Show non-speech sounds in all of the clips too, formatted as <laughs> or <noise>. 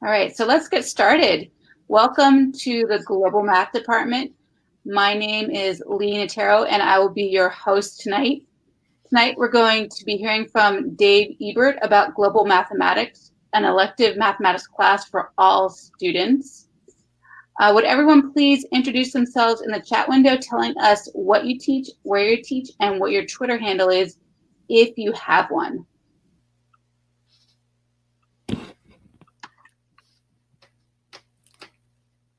All right, so let's get started. Welcome to the Global Math Department. My name is Lee Natero, and I will be your host tonight. Tonight, we're going to be hearing from Dave Ebert about global mathematics, an elective mathematics class for all students. Uh, would everyone please introduce themselves in the chat window, telling us what you teach, where you teach, and what your Twitter handle is, if you have one.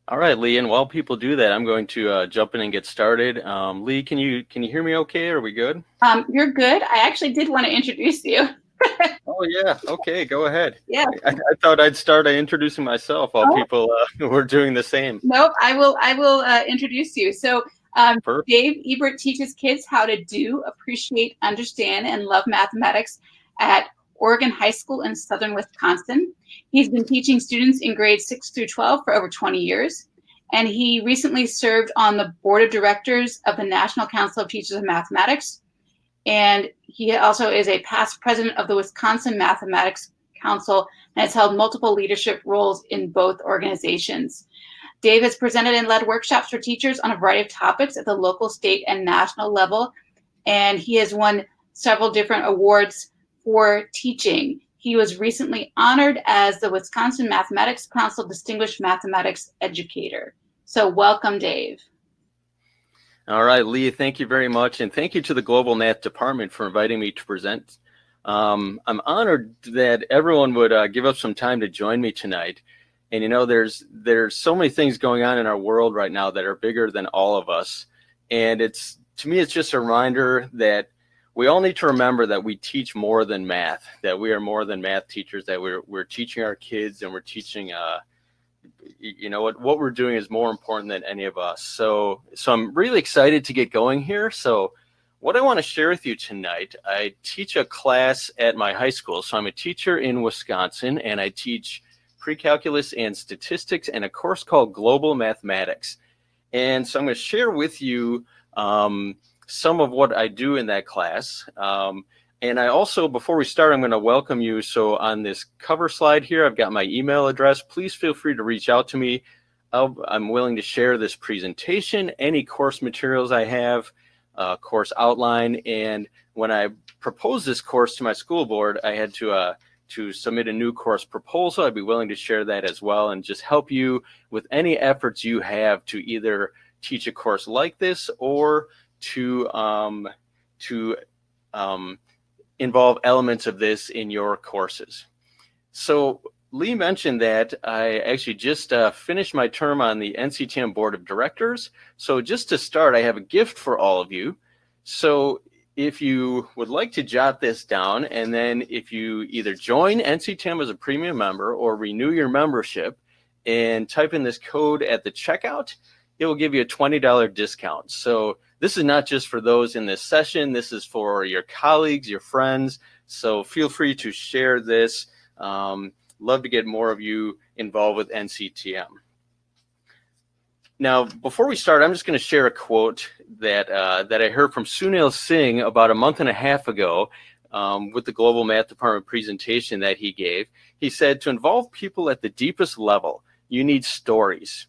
All right, Lee, and while people do that, I'm going to uh, jump in and get started. Um, Lee, can you can you hear me okay? Are we good? Um, you're good. I actually did want to introduce you. <laughs> oh yeah, okay, go ahead. Yeah, <laughs> I, I thought I'd start by introducing myself while oh. people uh, <laughs> were doing the same. Nope, I will. I will uh, introduce you. So, um, Dave Ebert teaches kids how to do, appreciate, understand, and love mathematics at Oregon High School in southern Wisconsin. He's been teaching students in grades 6 through 12 for over 20 years. And he recently served on the board of directors of the National Council of Teachers of Mathematics. And he also is a past president of the Wisconsin Mathematics Council and has held multiple leadership roles in both organizations. Dave has presented and led workshops for teachers on a variety of topics at the local, state, and national level. And he has won several different awards for teaching. He was recently honored as the Wisconsin Mathematics Council Distinguished Mathematics Educator. So, welcome, Dave. All right, Lee, thank you very much. And thank you to the Global Math Department for inviting me to present. Um, I'm honored that everyone would uh, give up some time to join me tonight. And you know, there's there's so many things going on in our world right now that are bigger than all of us. And it's to me, it's just a reminder that we all need to remember that we teach more than math, that we are more than math teachers, that we're, we're teaching our kids and we're teaching, uh, you know, what, what we're doing is more important than any of us. So, so I'm really excited to get going here. So what I want to share with you tonight, I teach a class at my high school. So I'm a teacher in Wisconsin and I teach pre-calculus and statistics and a course called global mathematics. And so I'm going to share with you, um, some of what I do in that class. Um, and I also, before we start, I'm going to welcome you. So on this cover slide here, I've got my email address. Please feel free to reach out to me. i am willing to share this presentation, any course materials I have, uh, course outline. And when I proposed this course to my school board, I had to uh, to submit a new course proposal. I'd be willing to share that as well and just help you with any efforts you have to either teach a course like this or to um, to um, involve elements of this in your courses. So Lee mentioned that I actually just uh, finished my term on the NCTM board of directors. So just to start, I have a gift for all of you. So if you would like to jot this down, and then if you either join NCTM as a premium member or renew your membership and type in this code at the checkout, it will give you a $20 discount. So this is not just for those in this session, this is for your colleagues, your friends. So feel free to share this. Um, love to get more of you involved with NCTM. Now, before we start, I'm just going to share a quote that uh, that I heard from Sunil Singh about a month and a half ago um, with the Global Math Department presentation that he gave. He said, "To involve people at the deepest level, you need stories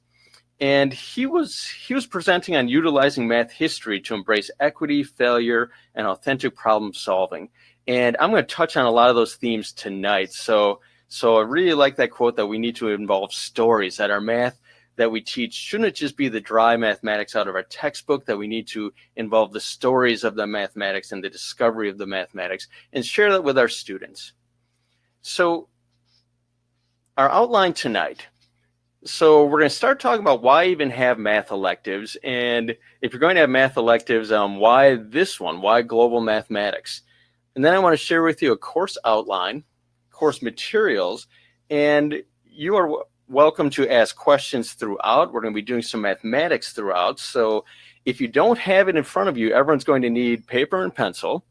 and he was he was presenting on utilizing math history to embrace equity, failure, and authentic problem solving. And I'm going to touch on a lot of those themes tonight. So so I really like that quote that we need to involve stories that our math that we teach shouldn't just be the dry mathematics out of our textbook that we need to involve the stories of the mathematics and the discovery of the mathematics and share that with our students. So our outline tonight so we're going to start talking about why even have math electives, and if you're going to have math electives, um, why this one? Why global mathematics? And then I want to share with you a course outline, course materials, and you are w- welcome to ask questions throughout. We're going to be doing some mathematics throughout. So if you don't have it in front of you, everyone's going to need paper and pencil.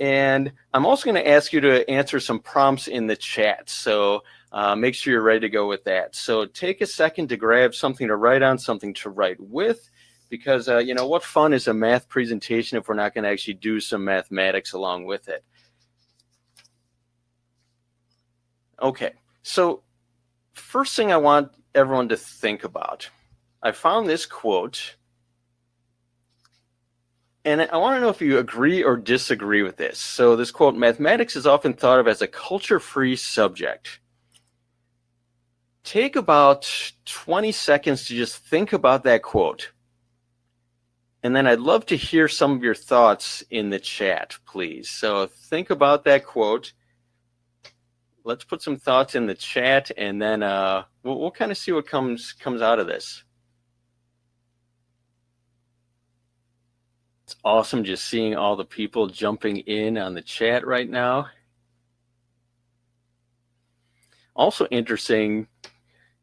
And I'm also going to ask you to answer some prompts in the chat. So uh, make sure you're ready to go with that. So take a second to grab something to write on, something to write with, because uh, you know what fun is a math presentation if we're not going to actually do some mathematics along with it. Okay, so first thing I want everyone to think about I found this quote, and I want to know if you agree or disagree with this. So, this quote mathematics is often thought of as a culture free subject. Take about 20 seconds to just think about that quote. And then I'd love to hear some of your thoughts in the chat, please. So, think about that quote let's put some thoughts in the chat and then uh, we'll, we'll kind of see what comes comes out of this. It's awesome just seeing all the people jumping in on the chat right now. Also interesting,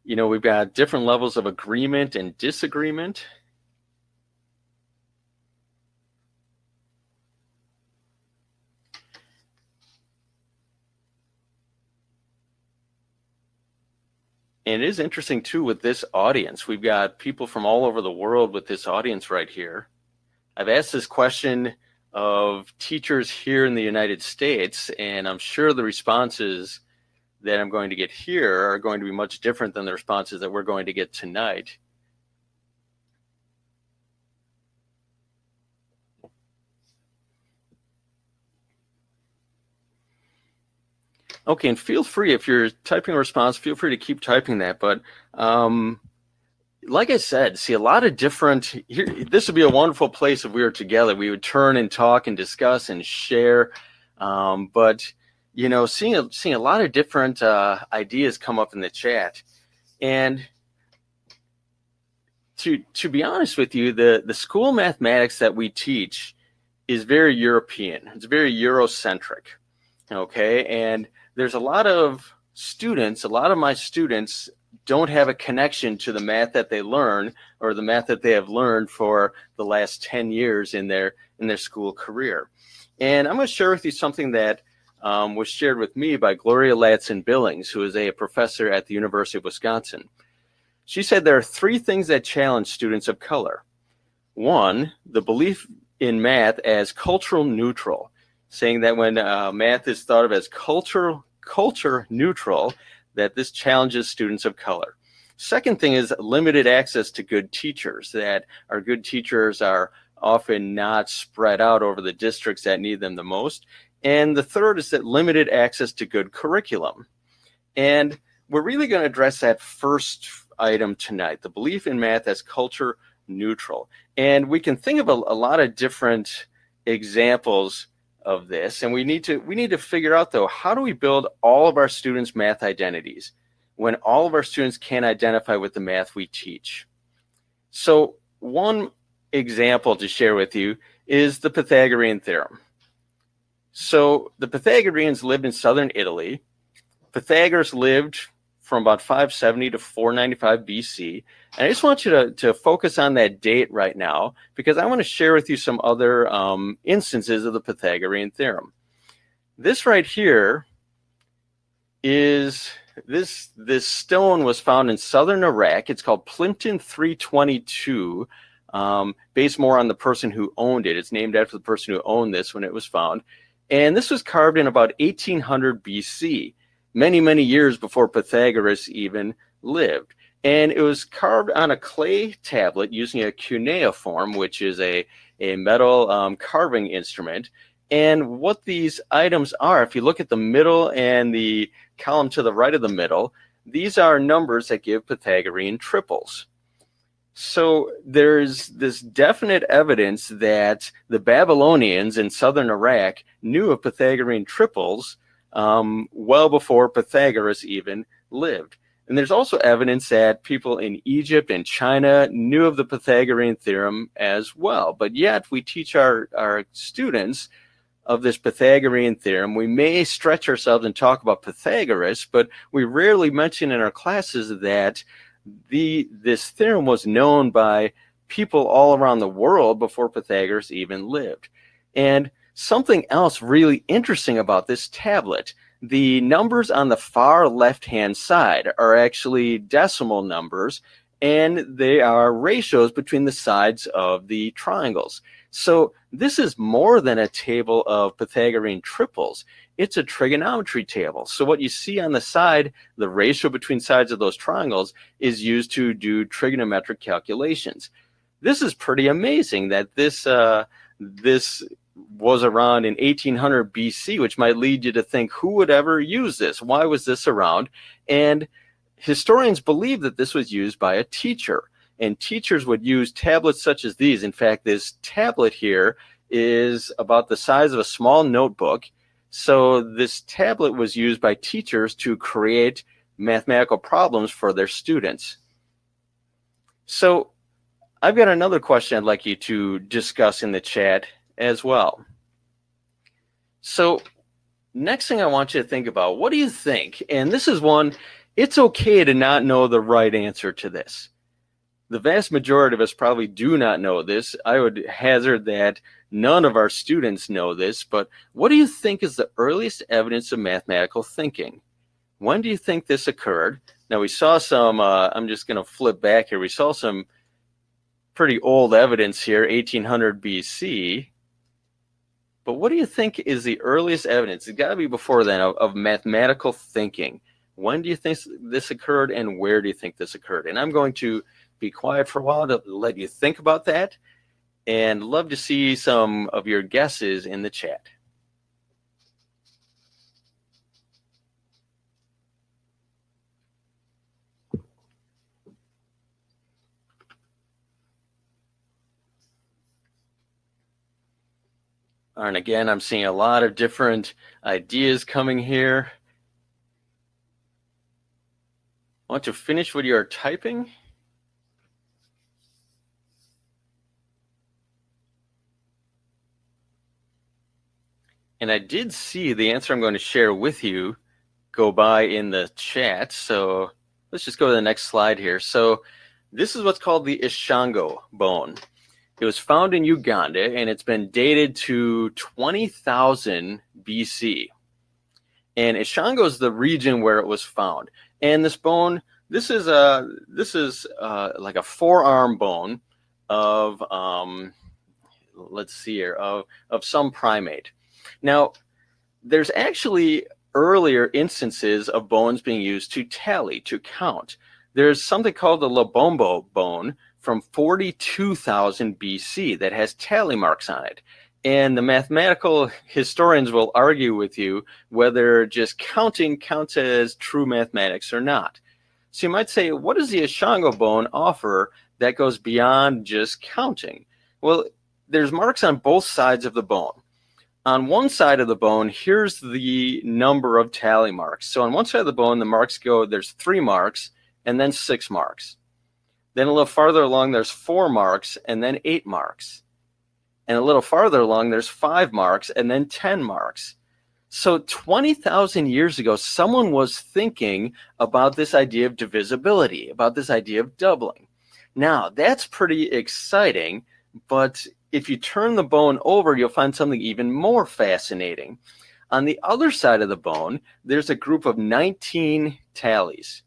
you know, we've got different levels of agreement and disagreement. And it is interesting too with this audience. We've got people from all over the world with this audience right here. I've asked this question of teachers here in the United States, and I'm sure the responses that I'm going to get here are going to be much different than the responses that we're going to get tonight. Okay, and feel free if you're typing a response, feel free to keep typing that. But um, like I said, see a lot of different. Here, this would be a wonderful place if we were together. We would turn and talk and discuss and share. Um, but you know, seeing a, seeing a lot of different uh, ideas come up in the chat, and to to be honest with you, the the school mathematics that we teach is very European. It's very Eurocentric. Okay, and there's a lot of students, a lot of my students don't have a connection to the math that they learn or the math that they have learned for the last 10 years in their in their school career. And I'm going to share with you something that um, was shared with me by Gloria Ladson Billings, who is a professor at the University of Wisconsin. She said there are three things that challenge students of color. One, the belief in math as cultural neutral, saying that when uh, math is thought of as cultural culture neutral, that this challenges students of color. Second thing is limited access to good teachers, that our good teachers are often not spread out over the districts that need them the most. And the third is that limited access to good curriculum. And we're really going to address that first item tonight the belief in math as culture neutral. And we can think of a, a lot of different examples of this and we need to we need to figure out though how do we build all of our students math identities when all of our students can't identify with the math we teach so one example to share with you is the pythagorean theorem so the pythagoreans lived in southern italy pythagoras lived from about 570 to 495 BC. And I just want you to, to focus on that date right now because I want to share with you some other um, instances of the Pythagorean theorem. This right here is this this stone was found in southern Iraq. It's called Plimpton 322, um, based more on the person who owned it. It's named after the person who owned this when it was found. And this was carved in about 1800 BC many, many years before Pythagoras even lived. And it was carved on a clay tablet using a cuneiform, which is a, a metal um, carving instrument. And what these items are, if you look at the middle and the column to the right of the middle, these are numbers that give Pythagorean triples. So there's this definite evidence that the Babylonians in southern Iraq knew of Pythagorean triples um, well before Pythagoras even lived. And there's also evidence that people in Egypt and China knew of the Pythagorean theorem as well. But yet, we teach our, our students of this Pythagorean theorem. We may stretch ourselves and talk about Pythagoras, but we rarely mention in our classes that the this theorem was known by people all around the world before Pythagoras even lived. And Something else really interesting about this tablet the numbers on the far left hand side are actually decimal numbers and they are ratios between the sides of the triangles. So this is more than a table of Pythagorean triples. It's a trigonometry table. So what you see on the side, the ratio between sides of those triangles is used to do trigonometric calculations. This is pretty amazing that this uh, this was around in 1800 BC, which might lead you to think who would ever use this? Why was this around? And historians believe that this was used by a teacher, and teachers would use tablets such as these. In fact, this tablet here is about the size of a small notebook. So this tablet was used by teachers to create mathematical problems for their students. So I've got another question I'd like you to discuss in the chat as well. So next thing I want you to think about, what do you think? And this is one, it's okay to not know the right answer to this. The vast majority of us probably do not know this. I would hazard that none of our students know this, but what do you think is the earliest evidence of mathematical thinking? When do you think this occurred? Now, we saw some, uh, I'm just going to flip back here. We saw some pretty old evidence here, 1800 BC. But what do you think is the earliest evidence? It's got to be before then of, of mathematical thinking. When do you think this occurred and where do you think this occurred? And I'm going to be quiet for a while to let you think about that and love to see some of your guesses in the chat. And again, I'm seeing a lot of different ideas coming here. Want to finish what you're typing? And I did see the answer I'm going to share with you go by in the chat. So let's just go to the next slide here. So this is what's called the Ishango bone. It was found in Uganda and it's been dated to 20,000 BC. And Ishango is the region where it was found. And this bone, this is a this is uh, like a forearm bone of um, let's see here of of some primate. Now, there's actually earlier instances of bones being used to tally to count. There's something called the Lebombo bone, from 42,000 BC that has tally marks on it. And the mathematical historians will argue with you whether just counting counts as true mathematics or not. So you might say, what does the Ishango bone offer that goes beyond just counting? Well, there's marks on both sides of the bone. On one side of the bone, here's the number of tally marks. So on one side of the bone, the marks go, there's three marks and then six marks. Then a little farther along, there's four marks and then eight marks. And a little farther along, there's five marks and then 10 marks. So 20,000 years ago, someone was thinking about this idea of divisibility, about this idea of doubling. Now, that's pretty exciting, but if you turn the bone over, you'll find something even more fascinating. On the other side of the bone, there's a group of 19 tallies.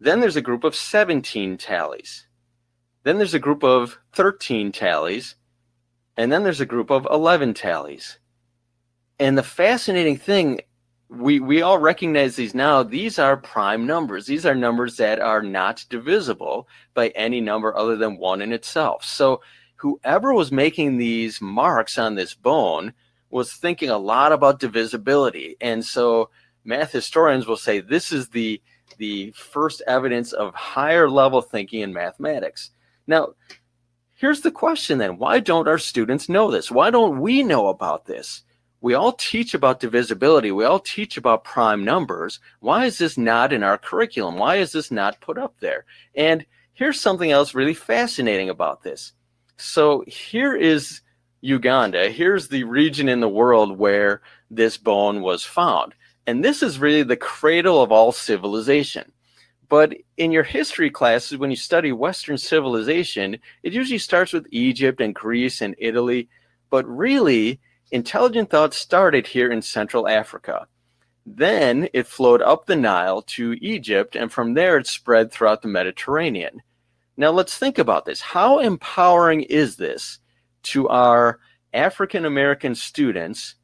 Then there's a group of 17 tallies. Then there's a group of 13 tallies. And then there's a group of 11 tallies. And the fascinating thing, we, we all recognize these now. These are prime numbers. These are numbers that are not divisible by any number other than one in itself. So whoever was making these marks on this bone was thinking a lot about divisibility. And so math historians will say this is the the first evidence of higher level thinking in mathematics. Now, here's the question then why don't our students know this? Why don't we know about this? We all teach about divisibility, we all teach about prime numbers. Why is this not in our curriculum? Why is this not put up there? And here's something else really fascinating about this. So here is Uganda. Here's the region in the world where this bone was found. And this is really the cradle of all civilization. But in your history classes, when you study Western civilization, it usually starts with Egypt and Greece and Italy. But really, intelligent thought started here in Central Africa. Then it flowed up the Nile to Egypt, and from there it spread throughout the Mediterranean. Now let's think about this. How empowering is this to our African American students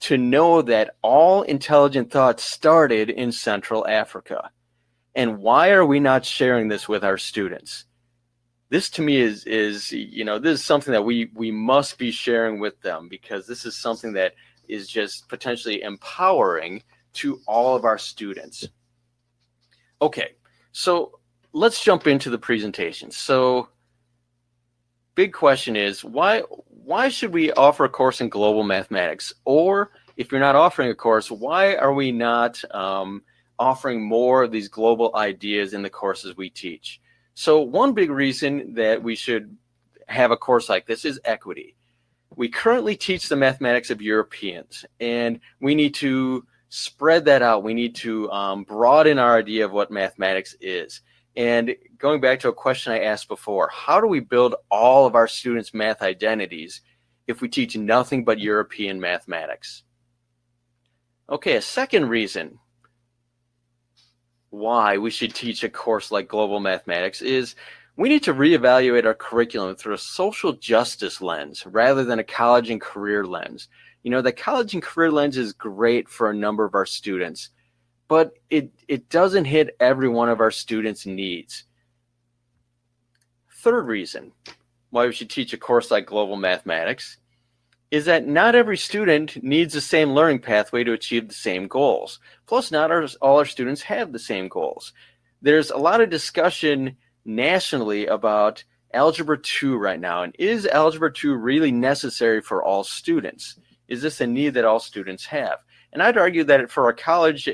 to know that all intelligent thought started in Central Africa. And why are we not sharing this with our students? This to me is is you know this is something that we we must be sharing with them because this is something that is just potentially empowering to all of our students. Okay, so let's jump into the presentation. So big question is why why should we offer a course in global mathematics? Or if you're not offering a course, why are we not um, offering more of these global ideas in the courses we teach? So one big reason that we should have a course like this is equity. We currently teach the mathematics of Europeans, and we need to spread that out. We need to um, broaden our idea of what mathematics is. And going back to a question I asked before, how do we build all of our students' math identities if we teach nothing but European mathematics? Okay, a second reason why we should teach a course like global mathematics is we need to reevaluate our curriculum through a social justice lens rather than a college and career lens. You know, the college and career lens is great for a number of our students but it it doesn't hit every one of our students' needs. Third reason why we should teach a course like global mathematics is that not every student needs the same learning pathway to achieve the same goals. Plus, not our, all our students have the same goals. There's a lot of discussion nationally about Algebra 2 right now. And is Algebra 2 really necessary for all students? Is this a need that all students have? And I'd argue that for a college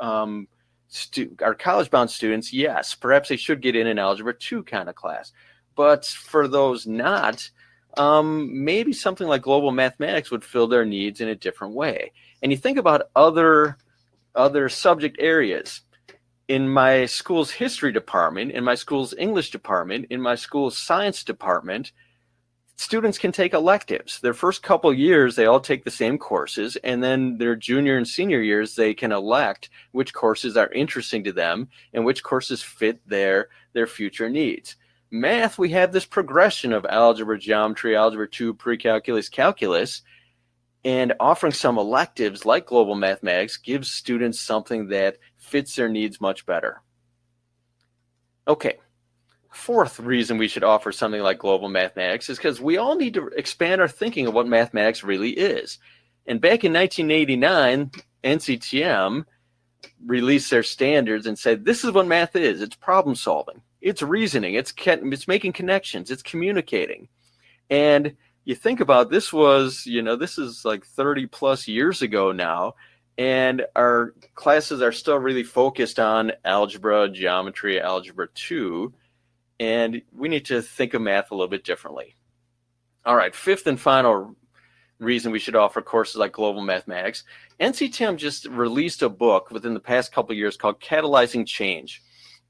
um, stu- our college bound students, yes, perhaps they should get in an algebra two kind of class. But for those not, um, maybe something like global mathematics would fill their needs in a different way. And you think about other other subject areas. In my school's history department, in my school's English department, in my school's science department, students can take electives. Their first couple years, they all take the same courses, and then their junior and senior years, they can elect which courses are interesting to them and which courses fit their their future needs. Math, we have this progression of algebra, geometry, algebra 2, pre-calculus, calculus, and offering some electives like global mathematics gives students something that fits their needs much better. Okay, fourth reason we should offer something like global mathematics is because we all need to expand our thinking of what mathematics really is. And back in 1989, NCTM released their standards and said, "This is what math is. It's problem solving. It's reasoning. It's it's making connections. It's communicating." And you think about this was, you know, this is like 30 plus years ago now, and our classes are still really focused on algebra, geometry, algebra 2 and we need to think of math a little bit differently. All right, fifth and final reason we should offer courses like global mathematics. NCTM just released a book within the past couple years called Catalyzing Change.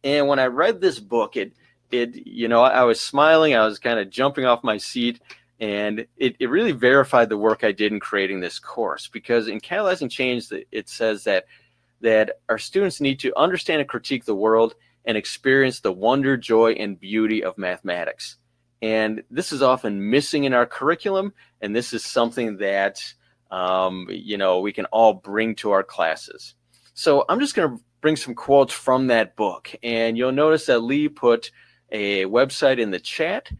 And when I read this book, it it you know, I was smiling, I was kind of jumping off my seat and it, it really verified the work I did in creating this course because in Catalyzing Change it says that that our students need to understand and critique the world and experience the wonder, joy, and beauty of mathematics. And this is often missing in our curriculum, and this is something that um, you know we can all bring to our classes. So I'm just going to bring some quotes from that book, and you'll notice that Lee put a website in the chat.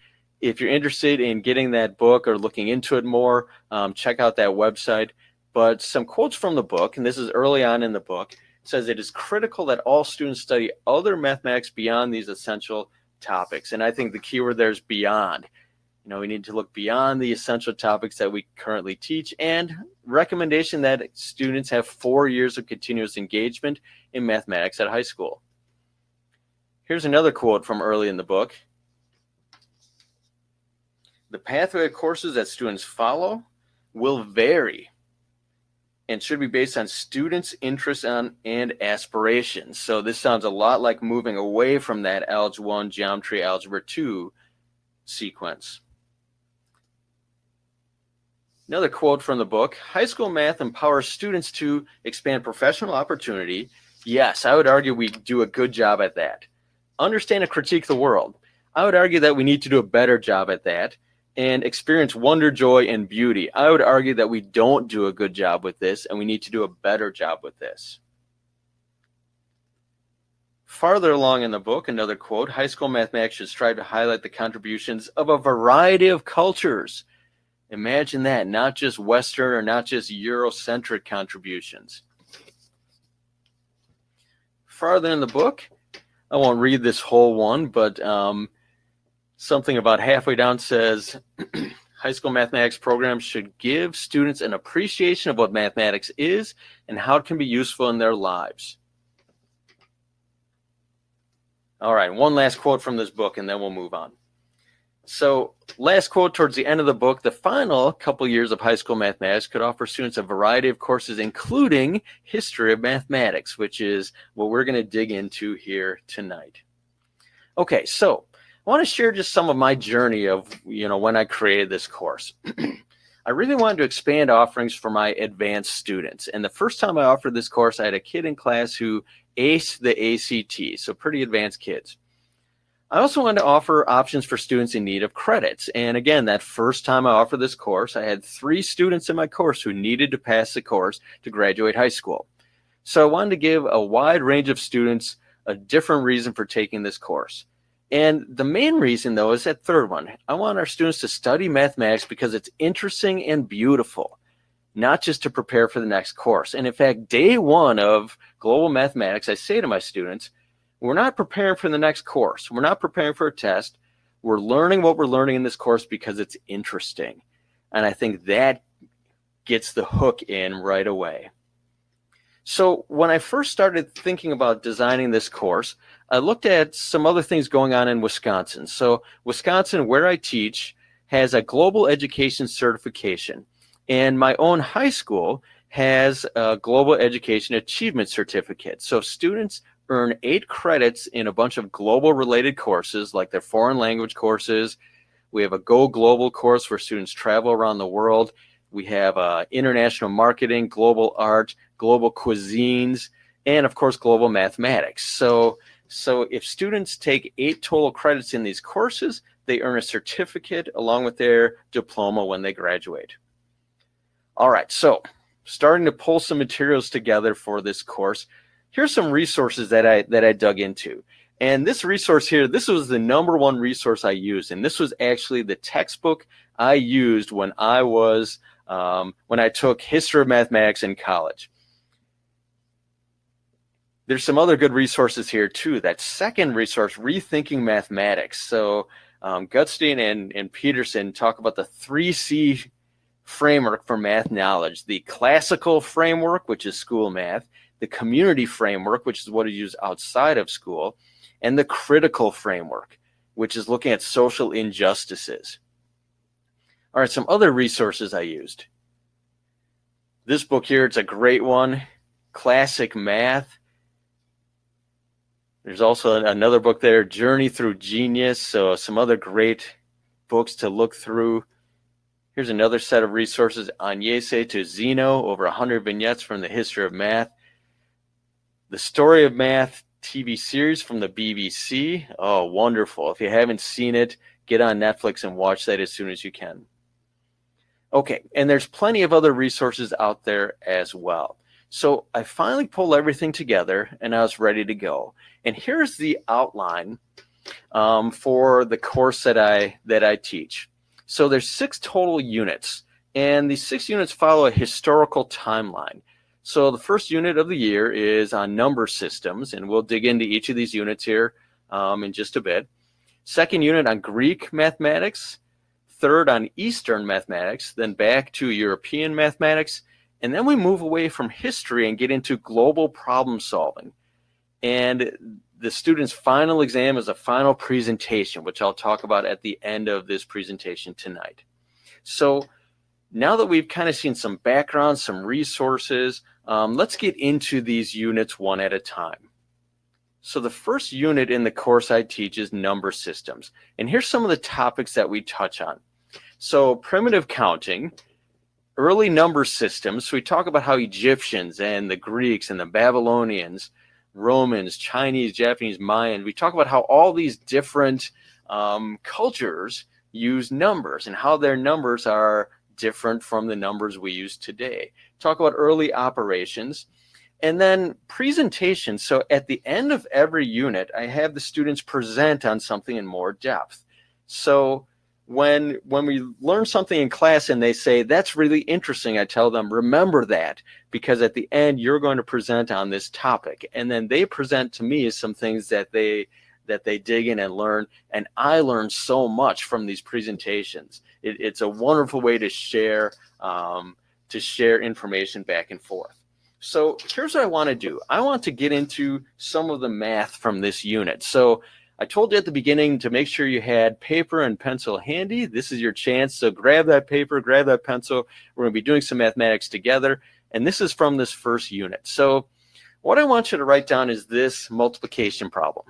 If you're interested in getting that book or looking into it more, um, check out that website. But some quotes from the book, and this is early on in the book says it is critical that all students study other mathematics beyond these essential topics. And I think the keyword there is beyond. You know, we need to look beyond the essential topics that we currently teach and recommendation that students have four years of continuous engagement in mathematics at high school. Here's another quote from early in the book. The pathway of courses that students follow will vary and should be based on students' interests and, and aspirations. So this sounds a lot like moving away from that Algebra 1, Geometry, Algebra 2 sequence. Another quote from the book High school math empowers students to expand professional opportunity. Yes, I would argue we do a good job at that. Understand and critique the world. I would argue that we need to do a better job at that and experience wonder, joy, and beauty. I would argue that we don't do a good job with this, and we need to do a better job with this. Farther along in the book, another quote High school mathematics should strive to highlight the contributions of a variety of cultures. Imagine that, not just Western or not just Eurocentric contributions. Farther in the book, I won't read this whole one, but um, something about halfway down says <clears throat> high school mathematics programs should give students an appreciation of what mathematics is and how it can be useful in their lives. All right, one last quote from this book, and then we'll move on. So, last quote towards the end of the book the final couple years of high school mathematics could offer students a variety of courses, including history of mathematics, which is what we're going to dig into here tonight. Okay, so I want to share just some of my journey of, you know, when I created this course. <clears throat> I really wanted to expand offerings for my advanced students. And the first time I offered this course, I had a kid in class who ACE the ACT, so pretty advanced kids. I also wanted to offer options for students in need of credits. And again, that first time I offered this course, I had three students in my course who needed to pass the course to graduate high school. So I wanted to give a wide range of students a different reason for taking this course. And the main reason, though, is that third one. I want our students to study mathematics because it's interesting and beautiful not just to prepare for the next course. And in fact, day one of global mathematics, I say to my students, we're not preparing for the next course. We're not preparing for a test. We're learning what we're learning in this course because it's interesting. And I think that gets the hook in right away. So when I first started thinking about designing this course, I looked at some other things going on in Wisconsin. So Wisconsin, where I teach, has a global education certification. And my own high school has a global education achievement certificate. So students earn eight credits in a bunch of global related courses, like their foreign language courses. We have a Go Global course where students travel around the world. We have uh, international marketing, global art, global cuisines, and of course, global mathematics. So, so if students take eight total credits in these courses, they earn a certificate along with their diploma when they graduate. All right, so starting to pull some materials together for this course. Here's some resources that I that I dug into. And this resource here, this was the number one resource I used, and this was actually the textbook I used when I was um, when I took history of mathematics in college. There's some other good resources here too. That second resource, rethinking mathematics. So um, Gutstein and, and Peterson talk about the three C framework for math knowledge the classical framework, which is school math, the community framework, which is what is used outside of school, and the critical framework, which is looking at social injustices. All right, some other resources I used. This book here, it's a great one Classic Math. There's also another book there, Journey Through Genius. So, some other great books to look through. Here's another set of resources Agnesi to Zeno, over 100 vignettes from the history of math. The Story of Math TV series from the BBC. Oh, wonderful. If you haven't seen it, get on Netflix and watch that as soon as you can. Okay, and there's plenty of other resources out there as well. So I finally pulled everything together and I was ready to go. And here's the outline um, for the course that I that I teach. So there's six total units, and these six units follow a historical timeline. So the first unit of the year is on number systems, and we'll dig into each of these units here um, in just a bit. Second unit on Greek mathematics, third on Eastern mathematics, then back to European mathematics, and then we move away from history and get into global problem solving. And the student's final exam is a final presentation, which I'll talk about at the end of this presentation tonight. So now that we've kind of seen some background, some resources, um, let's get into these units one at a time. So the first unit in the course I teach is number systems. And here's some of the topics that we touch on. So primitive counting, early number systems. So we talk about how Egyptians and the Greeks and the Babylonians Romans, Chinese, Japanese, Mayan. We talk about how all these different um, cultures use numbers and how their numbers are different from the numbers we use today. Talk about early operations and then presentation. So at the end of every unit, I have the students present on something in more depth. So when when we learn something in class and they say that's really interesting, I tell them remember that because at the end you're going to present on this topic, and then they present to me some things that they that they dig in and learn. And I learn so much from these presentations. It, it's a wonderful way to share um, to share information back and forth. So here's what I want to do. I want to get into some of the math from this unit. So I told you at the beginning to make sure you had paper and pencil handy. This is your chance. So grab that paper, grab that pencil. We're going to be doing some mathematics together. And this is from this first unit. So what I want you to write down is this multiplication problem.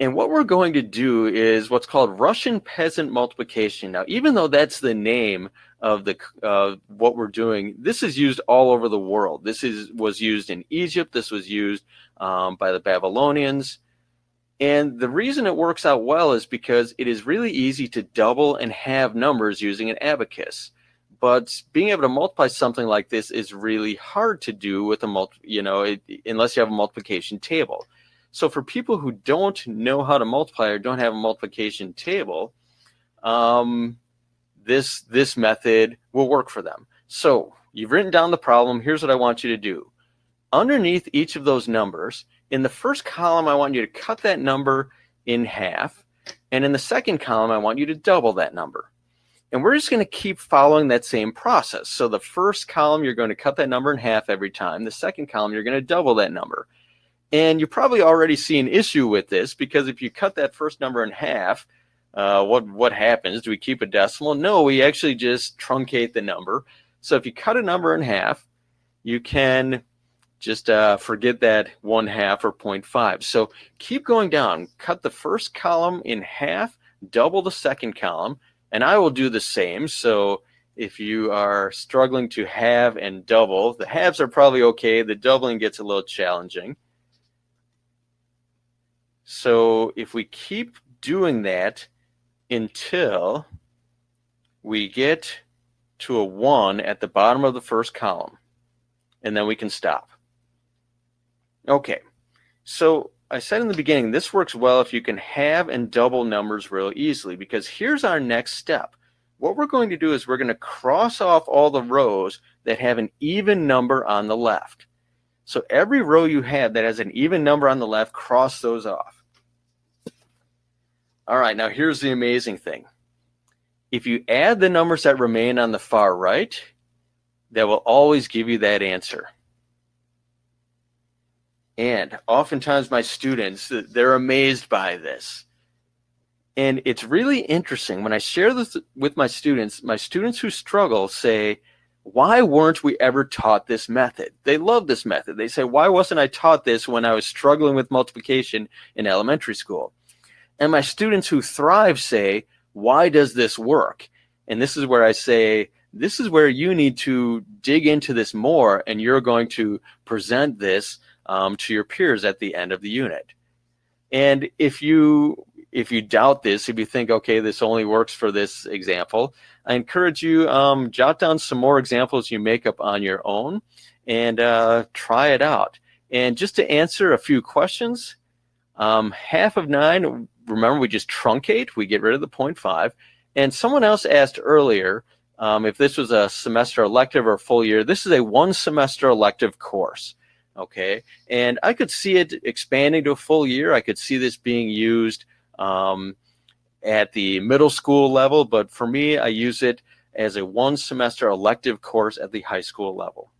And what we're going to do is what's called Russian peasant multiplication. Now, even though that's the name of the uh, what we're doing, this is used all over the world. This is was used in Egypt. This was used um, by the Babylonians. And the reason it works out well is because it is really easy to double and halve numbers using an abacus. But being able to multiply something like this is really hard to do with a multi, you know, it, unless you have a multiplication table. So for people who don't know how to multiply or don't have a multiplication table, um, this this method will work for them. So you've written down the problem. Here's what I want you to do. Underneath each of those numbers, in the first column, I want you to cut that number in half. And in the second column, I want you to double that number. And we're just going to keep following that same process. So the first column, you're going to cut that number in half every time. The second column, you're going to double that number. And you probably already see an issue with this because if you cut that first number in half, uh, what what happens? Do we keep a decimal? No, we actually just truncate the number. So if you cut a number in half, you can just uh, forget that one half or 0.5. So keep going down. Cut the first column in half, double the second column, and I will do the same. So if you are struggling to halve and double, the halves are probably okay. The doubling gets a little challenging. So if we keep doing that until we get to a 1 at the bottom of the first column, and then we can stop. Okay, so I said in the beginning, this works well if you can halve and double numbers real easily, because here's our next step. What we're going to do is we're going to cross off all the rows that have an even number on the left. So every row you have that has an even number on the left, cross those off. All right, now here's the amazing thing. If you add the numbers that remain on the far right, that will always give you that answer. And oftentimes my students, they're amazed by this. And it's really interesting when I share this with my students, my students who struggle say, why weren't we ever taught this method? They love this method. They say, why wasn't I taught this when I was struggling with multiplication in elementary school? And my students who thrive say, why does this work? And this is where I say, this is where you need to dig into this more and you're going to present this um, to your peers at the end of the unit. And if you if you doubt this, if you think, okay, this only works for this example, I encourage you um, jot down some more examples you make up on your own and uh, try it out. And just to answer a few questions, um, half of nine, remember we just truncate, we get rid of the 0.5. And someone else asked earlier um, if this was a semester elective or full year. This is a one semester elective course. Okay. And I could see it expanding to a full year. I could see this being used um, at the middle school level, but for me, I use it as a one semester elective course at the high school level.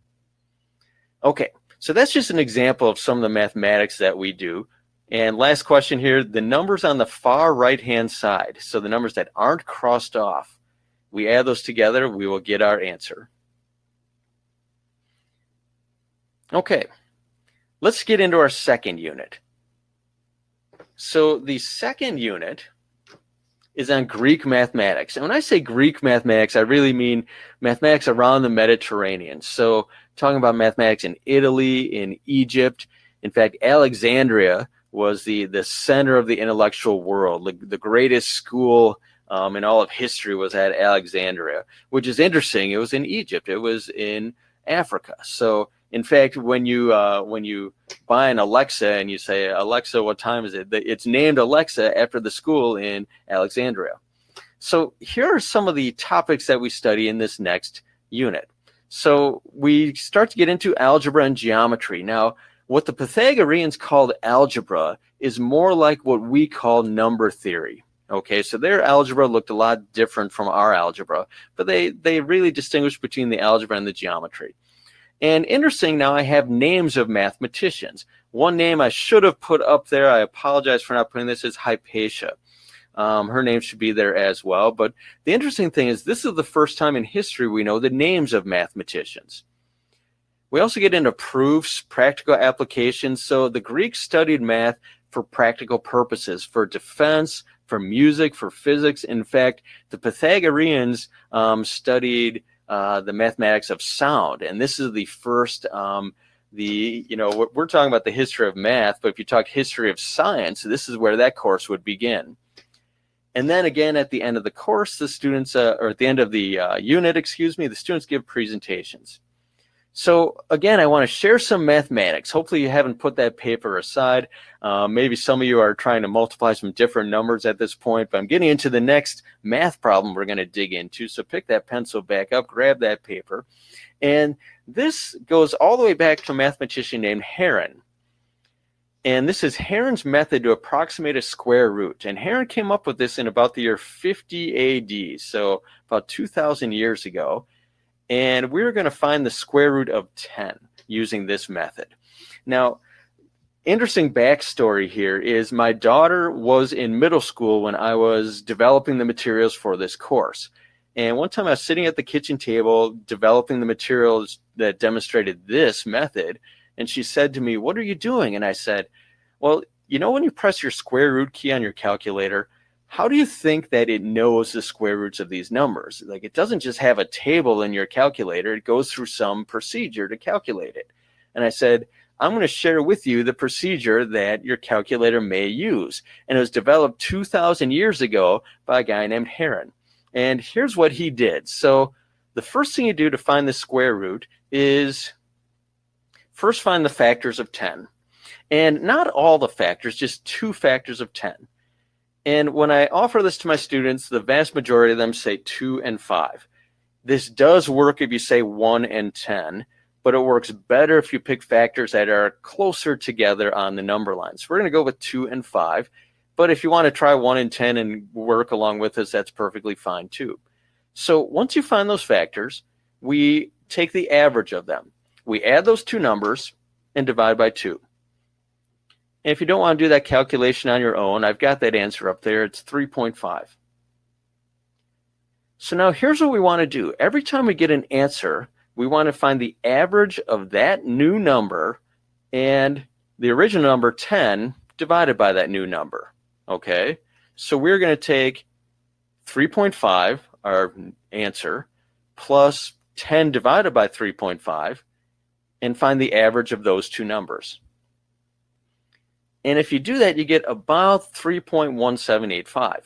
Okay. So that's just an example of some of the mathematics that we do. And last question here, the numbers on the far right-hand side, so the numbers that aren't crossed off, we add those together, we will get our answer. Okay, let's get into our second unit. So the second unit is on Greek mathematics. And when I say Greek mathematics, I really mean mathematics around the Mediterranean. So talking about mathematics in Italy, in Egypt, in fact, Alexandria was the the center of the intellectual world. The, the greatest school um, in all of history was at Alexandria, which is interesting. It was in Egypt. It was in Africa. So, in fact, when you uh, when you buy an Alexa and you say Alexa, what time is it? It's named Alexa after the school in Alexandria. So here are some of the topics that we study in this next unit. So we start to get into algebra and geometry. Now, what the Pythagoreans called algebra is more like what we call number theory. Okay, so their algebra looked a lot different from our algebra, but they, they really distinguished between the algebra and the geometry. And interesting, now I have names of mathematicians. One name I should have put up there, I apologize for not putting this, is Hypatia. Um, her name should be there as well. But the interesting thing is, this is the first time in history we know the names of mathematicians. We also get into proofs, practical applications. So the Greeks studied math for practical purposes, for defense, for music, for physics. In fact, the Pythagoreans um, studied uh, the mathematics of sound, and this is the first. Um, the you know we're talking about the history of math, but if you talk history of science, this is where that course would begin. And then again, at the end of the course, the students, uh, or at the end of the uh, unit, excuse me, the students give presentations. So again, I want to share some mathematics. Hopefully you haven't put that paper aside. Uh, maybe some of you are trying to multiply some different numbers at this point, but I'm getting into the next math problem we're going to dig into. So pick that pencil back up, grab that paper. And this goes all the way back to a mathematician named Heron. And this is Heron's method to approximate a square root. And Heron came up with this in about the year 50 AD, so about 2,000 years ago. And we're going to find the square root of 10 using this method. Now, interesting backstory here is my daughter was in middle school when I was developing the materials for this course. And one time I was sitting at the kitchen table developing the materials that demonstrated this method and she said to me, What are you doing? And I said, Well, you know, when you press your square root key on your calculator, how do you think that it knows the square roots of these numbers? Like it doesn't just have a table in your calculator, it goes through some procedure to calculate it. And I said, I'm going to share with you the procedure that your calculator may use. And it was developed 2,000 years ago by a guy named Heron. And here's what he did. So the first thing you do to find the square root is First, find the factors of 10. And not all the factors, just two factors of 10. And when I offer this to my students, the vast majority of them say 2 and 5. This does work if you say 1 and 10, but it works better if you pick factors that are closer together on the number line. So we're going to go with 2 and 5. But if you want to try 1 and 10 and work along with us, that's perfectly fine too. So once you find those factors, we take the average of them we add those two numbers and divide by 2. And if you don't want to do that calculation on your own, I've got that answer up there. It's 3.5. So now here's what we want to do. Every time we get an answer, we want to find the average of that new number and the original number 10 divided by that new number. Okay? So we're going to take 3.5, our answer, plus 10 divided by 3.5 and find the average of those two numbers. And if you do that, you get about 3.1785.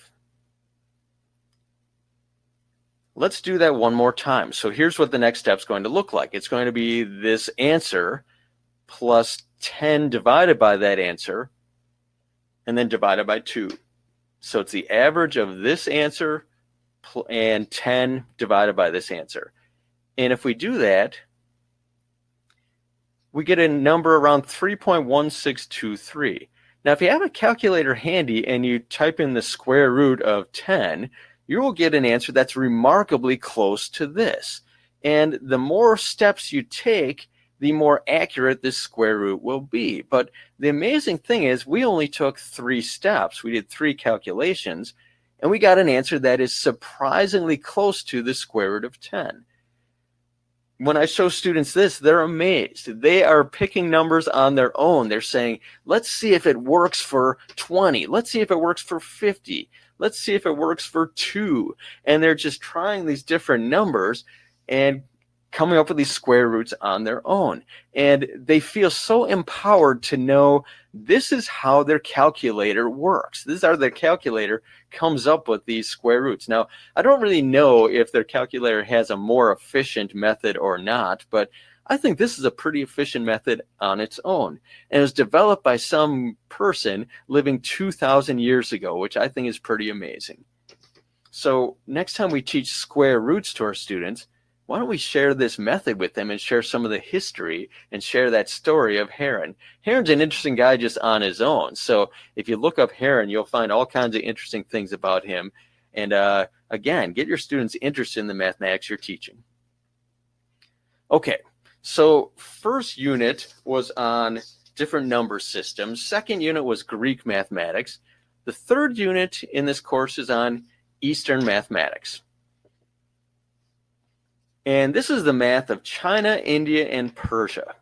Let's do that one more time. So here's what the next step is going to look like. It's going to be this answer plus 10 divided by that answer and then divided by 2. So it's the average of this answer and 10 divided by this answer. And if we do that, we get a number around 3.1623. Now, if you have a calculator handy and you type in the square root of 10, you will get an answer that's remarkably close to this. And the more steps you take, the more accurate this square root will be. But the amazing thing is, we only took three steps. We did three calculations, and we got an answer that is surprisingly close to the square root of 10 when I show students this, they're amazed. They are picking numbers on their own. They're saying, let's see if it works for 20. Let's see if it works for 50. Let's see if it works for two. And they're just trying these different numbers. And coming up with these square roots on their own. And they feel so empowered to know this is how their calculator works. This is how their calculator comes up with these square roots. Now, I don't really know if their calculator has a more efficient method or not, but I think this is a pretty efficient method on its own. And it was developed by some person living 2,000 years ago, which I think is pretty amazing. So, next time we teach square roots to our students, why don't we share this method with them and share some of the history and share that story of Heron? Heron's an interesting guy just on his own. So if you look up Heron, you'll find all kinds of interesting things about him. And uh, again, get your students interested in the mathematics you're teaching. Okay, so first unit was on different number systems. Second unit was Greek mathematics. The third unit in this course is on Eastern mathematics. And this is the math of China, India, and Persia.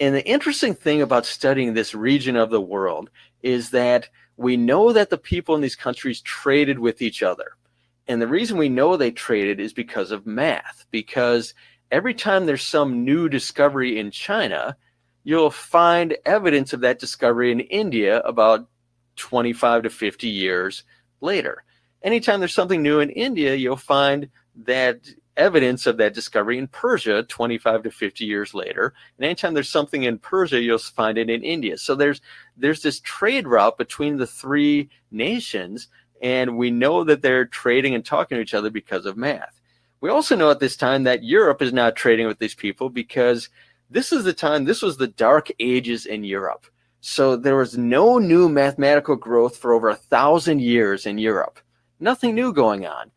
And the interesting thing about studying this region of the world is that we know that the people in these countries traded with each other. And the reason we know they traded is because of math, because every time there's some new discovery in China, you'll find evidence of that discovery in India about 25 to 50 years later. Anytime there's something new in India, you'll find that evidence of that discovery in Persia 25 to 50 years later. And anytime there's something in Persia, you'll find it in India. So there's there's this trade route between the three nations, and we know that they're trading and talking to each other because of math. We also know at this time that Europe is not trading with these people because this is the time, this was the dark ages in Europe. So there was no new mathematical growth for over a thousand years in Europe. Nothing new going on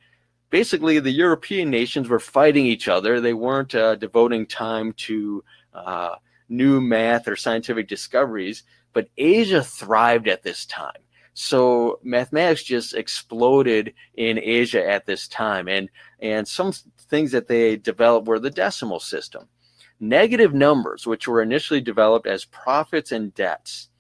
basically the European nations were fighting each other. They weren't uh, devoting time to uh, new math or scientific discoveries, but Asia thrived at this time. So mathematics just exploded in Asia at this time, and and some things that they developed were the decimal system, negative numbers, which were initially developed as profits and debts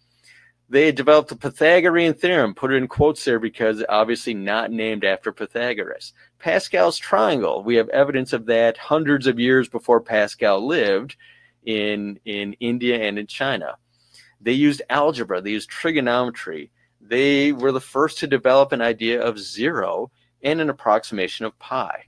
they developed the Pythagorean theorem, put it in quotes there because obviously not named after Pythagoras. Pascal's triangle, we have evidence of that hundreds of years before Pascal lived in, in India and in China. They used algebra, they used trigonometry. They were the first to develop an idea of zero and an approximation of pi.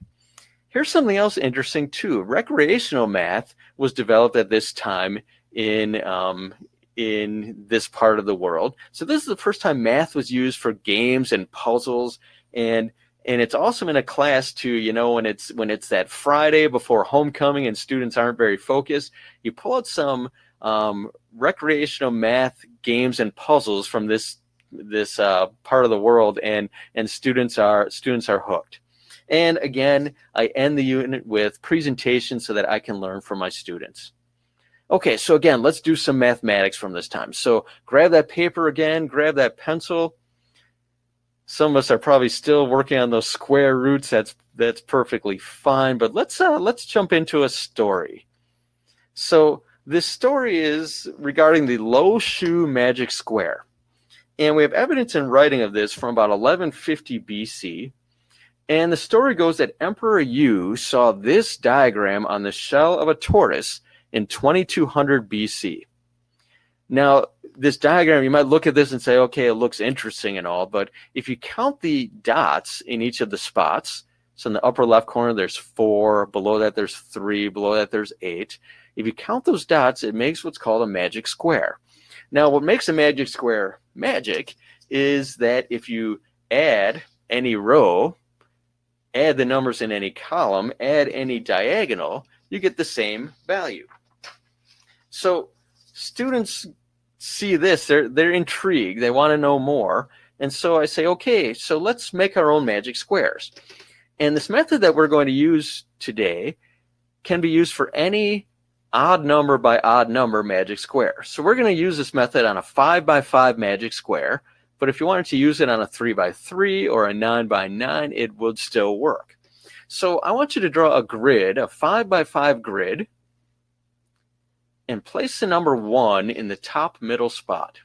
Here's something else interesting too. Recreational math was developed at this time in um, in this part of the world. So this is the first time math was used for games and puzzles and and it's awesome in a class too you know when it's when it's that friday before homecoming and students aren't very focused you pull out some um, recreational math games and puzzles from this this uh, part of the world and and students are students are hooked and again i end the unit with presentations so that i can learn from my students Okay, so again, let's do some mathematics from this time. So grab that paper again, grab that pencil. Some of us are probably still working on those square roots. That's that's perfectly fine. But let's uh, let's jump into a story. So this story is regarding the Lo Shu magic square. And we have evidence in writing of this from about 1150 BC. And the story goes that Emperor Yu saw this diagram on the shell of a tortoise in 2200 BC. Now, this diagram, you might look at this and say, okay, it looks interesting and all, but if you count the dots in each of the spots, so in the upper left corner, there's four, below that, there's three, below that, there's eight. If you count those dots, it makes what's called a magic square. Now, what makes a magic square magic is that if you add any row, add the numbers in any column, add any diagonal, you get the same value. So students see this, they're they're intrigued, they want to know more. And so I say, okay, so let's make our own magic squares. And this method that we're going to use today can be used for any odd number by odd number magic square. So we're going to use this method on a five by five magic square. But if you wanted to use it on a three by three or a nine by nine, it would still work. So I want you to draw a grid, a five by five grid and place the number one in the top middle spot.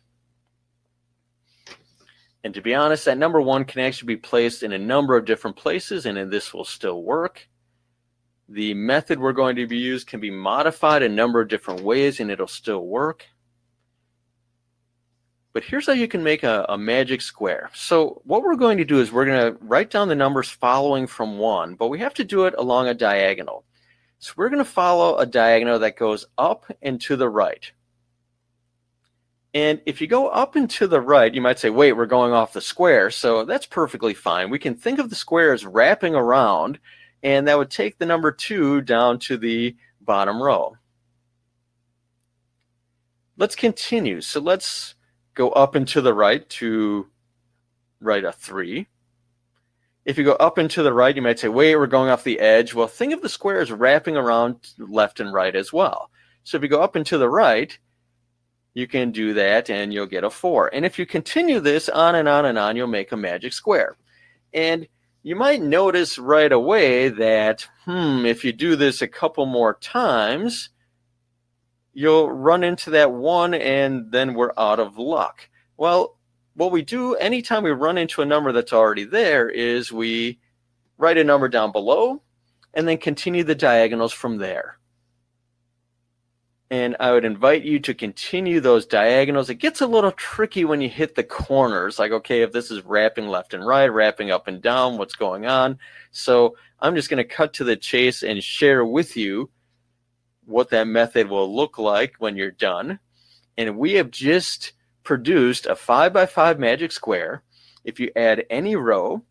And to be honest, that number one can actually be placed in a number of different places, and this will still work. The method we're going to be used can be modified a number of different ways and it'll still work. But here's how you can make a, a, magic square. So what we're going to do is we're going to write down the numbers following from 1, but we have to do it along a diagonal. So we're going to follow a diagonal that goes up and to the right. And if you go up and to the right, you might say, wait, we're going off the square. So that's perfectly fine. We can think of the square as wrapping around, and that would take the number 2 down to the bottom row. Let's continue. So let's go up and to the right to write a 3. If you go up and to the right, you might say, wait, we're going off the edge. Well, think of the square as wrapping around left and right as well. So if you go up and to the right, you can do that and you'll get a 4. And if you continue this on and on and on, you'll make a magic square. And you might notice right away that, hmm, if you do this a couple more times, you'll run into that 1 and then we're out of luck. Well, what we do anytime we run into a number that's already there is we write a number down below and then continue the diagonals from there. And I would invite you to continue those diagonals. It gets a little tricky when you hit the corners. Like, okay, if this is wrapping left and right, wrapping up and down, what's going on? So I'm just going to cut to the chase and share with you what that method will look like when you're done. And we have just produced a five by five magic square. If you add any row,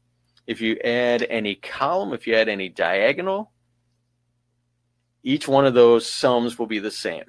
if you add any column, if you add any diagonal, each one of those sums will be the same.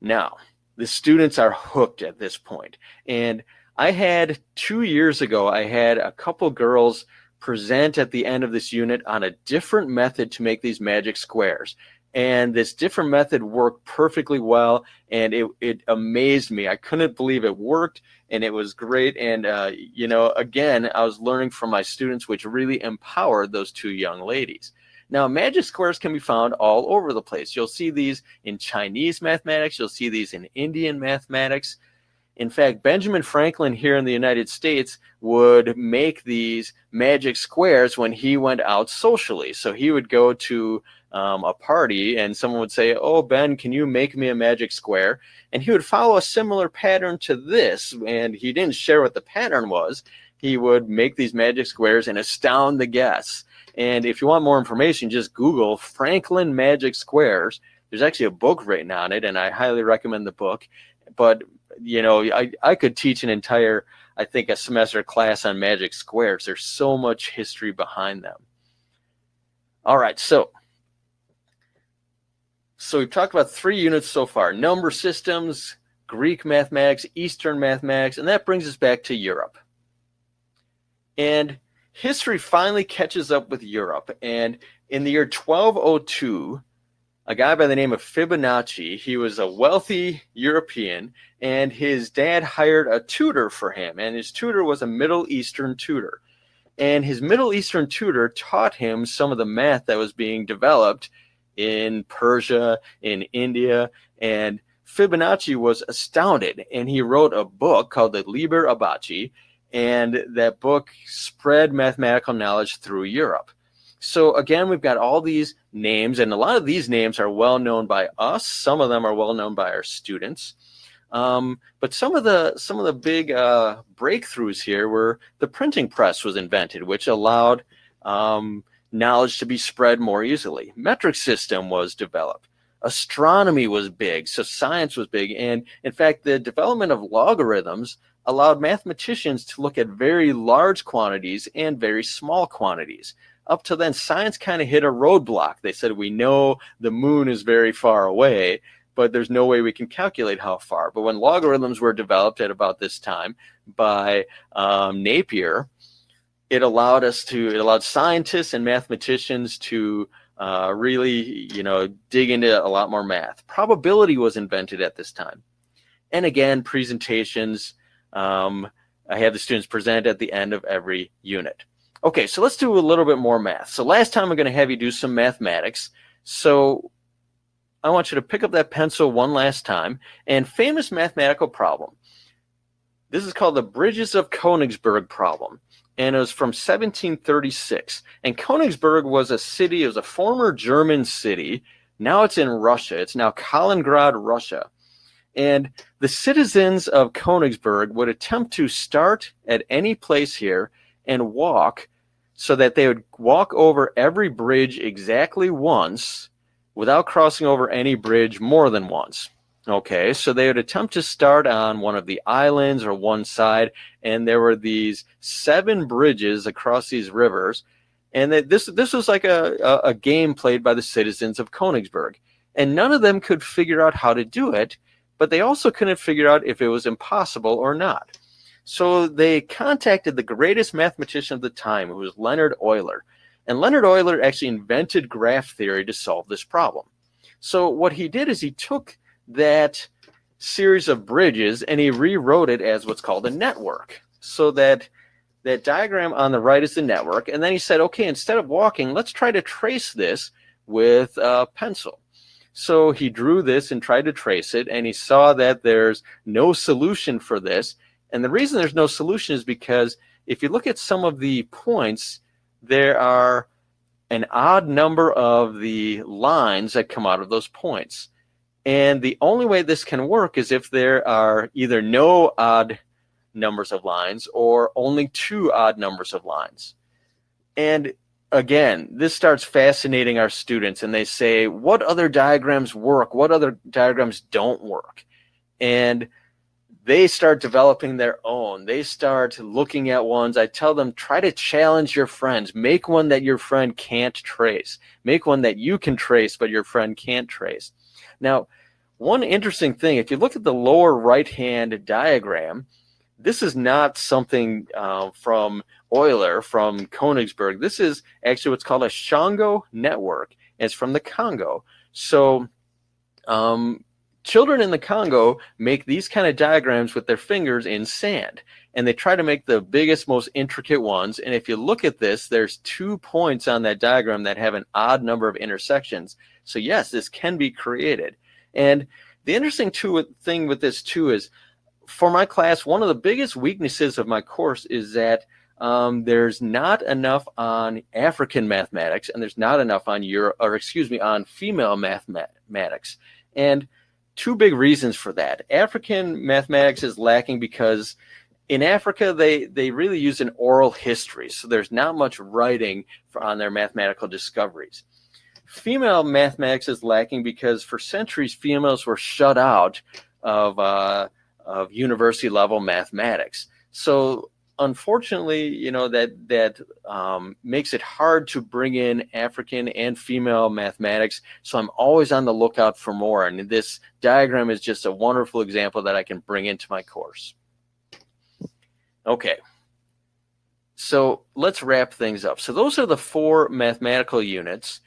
Now, the students are hooked at this point. And I had two years ago, I had a couple girls present at the end of this unit on a different method to make these magic squares and this different method worked perfectly well and it, it amazed me. I couldn't believe it worked and it was great and uh, you know again i was learning from my students which really empowered those two young ladies. Now magic squares can be found all over the place. You'll see these in chinese mathematics you'll see these in indian mathematics. In fact, Benjamin Franklin here in the United States would make these magic squares when he went out socially. So he would go to um, a party and someone would say, Oh, Ben, can you make me a magic square? And he would follow a similar pattern to this. And he didn't share what the pattern was. He would make these magic squares and astound the guests. And if you want more information, just Google Franklin Magic Squares. There's actually a book written on it, and I highly recommend the book. But, you know, I, I could teach an entire, I think, a semester class on magic squares. There's so much history behind them. All right, so so we've talked about three units so far number systems, Greek mathematics, Eastern mathematics, and that brings us back to Europe. And history finally catches up with Europe. And in the year 1202, a guy by the name of Fibonacci, he was a wealthy European, and his dad hired a tutor for him. And his tutor was a Middle Eastern tutor. And his Middle Eastern tutor taught him some of the math that was being developed in Persia, in India, and Fibonacci was astounded and he wrote a book called the Liber Abaci, and that book spread mathematical knowledge through Europe. So again, we've got all these names, and a lot of these names are well known by us. Some of them are well known by our students. Um, but some of the some of the big uh, breakthroughs here were the printing press was invented, which allowed um, knowledge to be spread more easily. Metric system was developed. Astronomy was big, so science was big. And in fact, the development of logarithms allowed mathematicians to look at very large quantities and very small quantities. Up to then, science kind of hit a roadblock. They said, We know the moon is very far away, but there's no way we can calculate how far. But when logarithms were developed at about this time by um, Napier, it allowed us to it allowed scientists and mathematicians to uh, really you know dig into a lot more math. Probability was invented at this time. And again presentations um, i have the students present at the end of every unit. Okay so let's do a little bit more math. So last time i'm going to have you do some mathematics. So i want you to pick up that pencil one last time. And famous mathematical problem. This is called the bridges of Königsberg problem and it was from 1736. And Königsberg was a city, it was a former German city. Now it's in Russia. It's now Kaliningrad, Russia. And the citizens of Königsberg would attempt to start at any place here and walk so that they would walk over every bridge exactly once without crossing over any bridge more than once. Okay, so they would attempt to start on one of the islands or one side, and there were these seven bridges across these rivers, and this this was like a, a, a game played by the citizens of Königsberg, and none of them could figure out how to do it, but they also couldn't figure out if it was impossible or not. So they contacted the greatest mathematician of the time, who was Leonhard Euler, and Leonhard Euler actually invented graph theory to solve this problem. So what he did is he took that series of bridges and he rewrote it as what's called a network. So that that diagram on the right is the network and then he said okay instead of walking let's try to trace this with a pencil. So he drew this and tried to trace it and he saw that there's no solution for this. And the reason there's no solution is because if you look at some of the points there are an odd number of the lines that come out of those points and the only way this can work is if there are either no odd numbers of lines or only two odd numbers of lines. And again, this starts fascinating our students, and they say, What other diagrams work? What other diagrams don't work? And they start developing their own. They start looking at ones. I tell them, try to challenge your friends. Make one that your friend can't trace. Make one that you can trace, but your friend can't trace. Now, one interesting thing, if you look at the lower right hand diagram, this is not something uh, from Euler, from Königsberg. This is actually what's called a Shango network. It's from the Congo. So, um, children in the Congo make these kind of diagrams with their fingers in sand. And they try to make the biggest, most intricate ones. And if you look at this, there's two points on that diagram that have an odd number of intersections. So, yes, this can be created. And the interesting too, thing with this too is for my class, one of the biggest weaknesses of my course is that um, there's not enough on African mathematics and there's not enough on Euro, or excuse me, on female mathematics. And two big reasons for that. African mathematics is lacking because in Africa, they, they really use an oral history. So there's not much writing on their mathematical discoveries female mathematics is lacking because for centuries females were shut out of uh, of university level mathematics. So unfortunately, you know that that um, makes it hard to bring in African and female mathematics. So I'm always on the lookout for more, and this diagram is just a wonderful example that I can bring into my course. Okay. So let's wrap things up. So those are the four mathematical units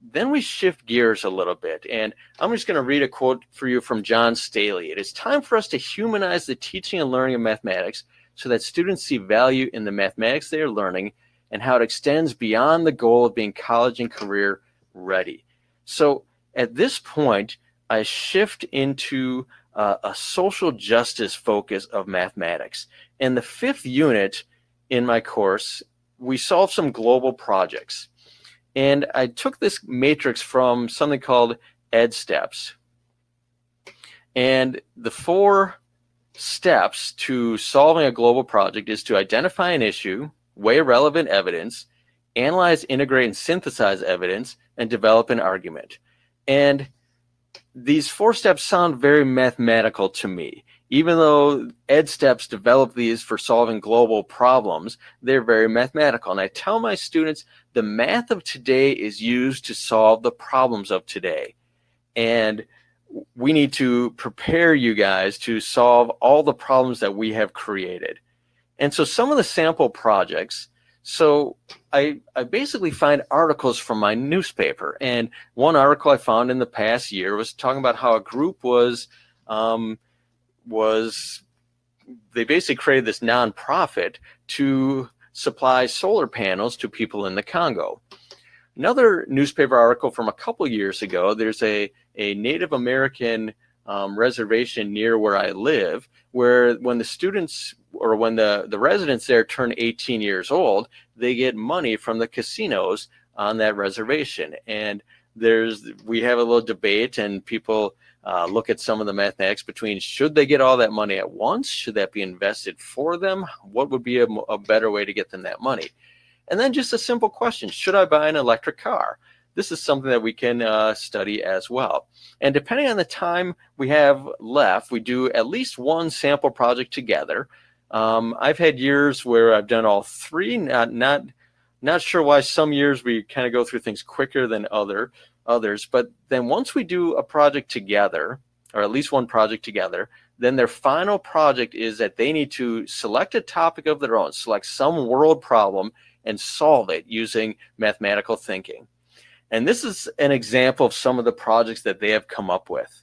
then we shift gears a little bit, and I'm just going to read a quote for you from John Staley. It is time for us to humanize the teaching and learning of mathematics so that students see value in the mathematics they are learning and how it extends beyond the goal of being college and career ready. So at this point, I shift into uh, a social justice focus of mathematics. And the fifth unit in my course, we solve some global projects. And I took this matrix from something called EdSteps. And the four steps to solving a global project is to identify an issue, weigh relevant evidence, analyze, integrate, and synthesize evidence, and develop an argument. And these four steps sound very mathematical to me. Even though EdSteps developed these for solving global problems, they're very mathematical. And I tell my students the math of today is used to solve the problems of today. And we need to prepare you guys to solve all the problems that we have created. And so some of the sample projects, so I, I basically find articles from my newspaper. And one article I found in the past year was talking about how a group was um, was they basically created this nonprofit to supply solar panels to people in the Congo. Another newspaper article from a couple years ago, there's a, a Native American um, reservation near where I live, where when the students or when the, the residents there turn 18 years old, they get money from the casinos on that reservation. And there's we have a little debate, and people uh, look at some of the mathematics between should they get all that money at once? Should that be invested for them? What would be a, a better way to get them that money? And then just a simple question should I buy an electric car? This is something that we can uh, study as well. And depending on the time we have left, we do at least one sample project together. Um, I've had years where I've done all three. Not not not sure why some years we kind of go through things quicker than other others. But then once we do a project together, or at least one project together, then their final project is that they need to select a topic of their own, select some world problem, and solve it using mathematical thinking. And this is an example of some of the projects that they have come up with.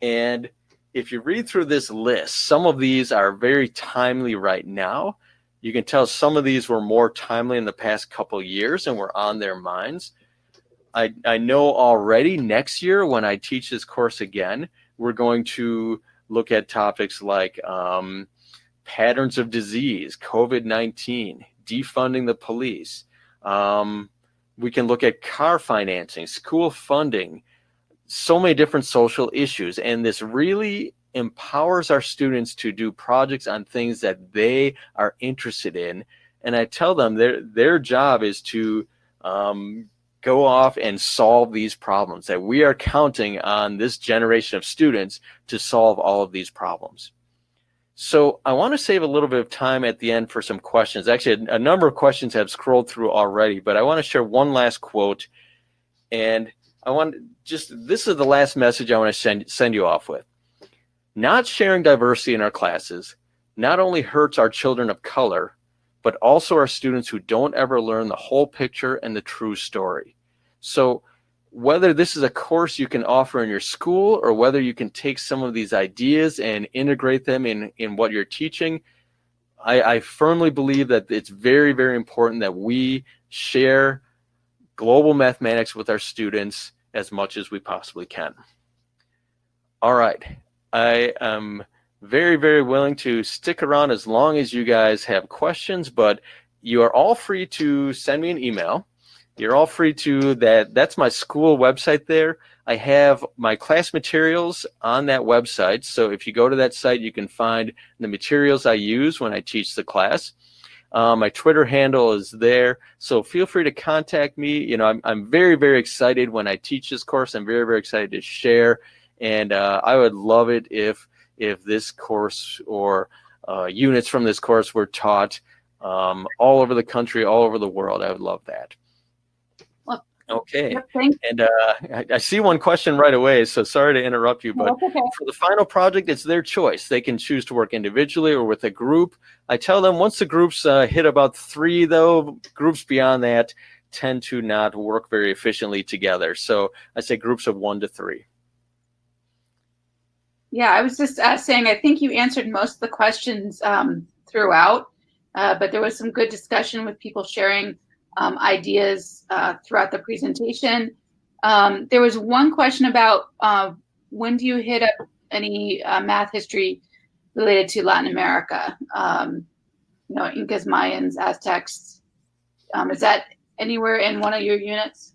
And if you read through this list, some of these are very timely right now. You can tell some of these were more timely in the past couple years and were on their minds. I, I know already next year when I teach this course again, we're going to look at topics like um, patterns of disease, COVID 19, defunding the police. Um, we can look at car financing, school funding, so many different social issues. And this really empowers our students to do projects on things that they are interested in. And I tell them their their job is to um, go off and solve these problems. That we are counting on this generation of students to solve all of these problems. So I want to save a little bit of time at the end for some questions. Actually, a, number of questions have scrolled through already, but I want to share one last quote. And I want just this is the last message I want to send send you off with. Not sharing diversity in our classes not only hurts our children of color, but also our students who don't ever learn the whole picture and the true story. So whether this is a course you can offer in your school or whether you can take some of these ideas and integrate them in, in what you're teaching, I, I firmly believe that it's very, very important that we share global mathematics with our students as much as we possibly can. All right. I am very, very willing to stick around as long as you guys have questions, but you are all free to send me an email you're all free to that. That's my school website there. I have my class materials on that website. So if you go to that site, you can find the materials I use when I teach the class. Um, my Twitter handle is there. So feel free to contact me. You know, I'm, I'm very, very excited when I teach this course. I'm very, very excited to share. And uh, I would love it if if this course or uh, units from this course were taught um, all over the country, all over the world. I would love that. Okay. Yep, and uh, I, I, see one question right away, so sorry to interrupt you, but okay. for the final project, it's their choice. They can choose to work individually or with a group. I tell them once the groups uh, hit about three, though, groups beyond that tend to not work very efficiently together. So I say groups of one to three. Yeah, I was just uh, saying, I think you answered most of the questions um, throughout, uh, but there was some good discussion with people sharing um, ideas uh, throughout the presentation. Um, there was one question about uh, when do you hit up any uh, math history related to Latin America? Um, you know, Incas, Mayans, Aztecs. Um, is that anywhere in one of your units?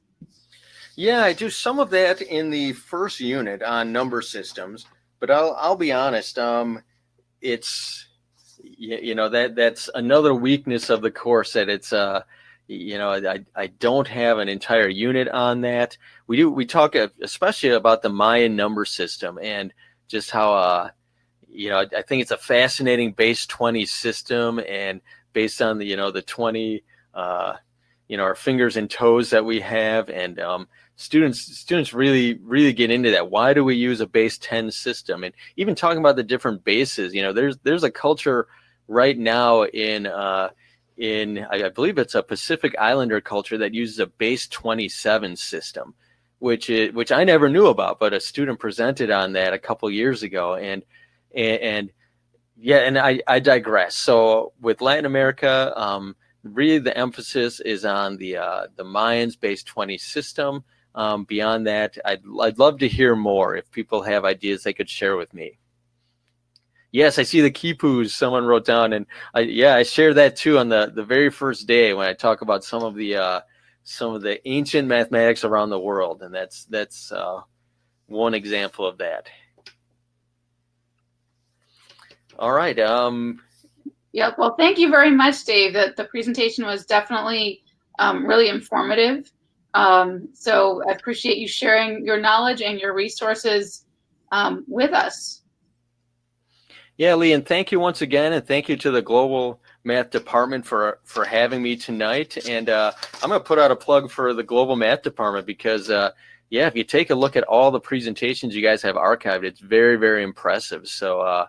Yeah, I do some of that in the first unit on number systems, but I'll I'll be honest. Um, it's you know that that's another weakness of the course that it's uh you know I, I don't have an entire unit on that. We do we talk especially about the mayan number system and just how uh you know i think it's a fascinating base 20 system and based on the you know the 20 uh you know our fingers and toes that we have and um students students really really get into that. Why do we use a base 10 system? And even talking about the different bases you know there's there's a culture right now in uh in I believe it's a Pacific Islander culture that uses a base 27 system, which which I never knew about, but a student presented on that a couple years ago, and and, and yeah, and I, I digress. So with Latin America, um, really the emphasis is on the uh, the Mayans base 20 system. Um, beyond that, I'd I'd love to hear more. If people have ideas, they could share with me. Yes, I see the Khipus someone wrote down, and I, yeah, I shared that too on the the very first day when I talk about some of the uh, some of the ancient mathematics around the world, and that's that's uh, one example of that. All right. Um, yeah. Well, thank you very much, Dave. The the presentation was definitely um, really informative. Um, so I appreciate you sharing your knowledge and your resources um, with us. Yeah, Lee, and thank you once again, and thank you to the Global Math Department for for having me tonight. And uh, I'm going to put out a plug for the Global Math Department because, uh, yeah, if you take a look at all the presentations you guys have archived, it's very, very impressive. So, uh,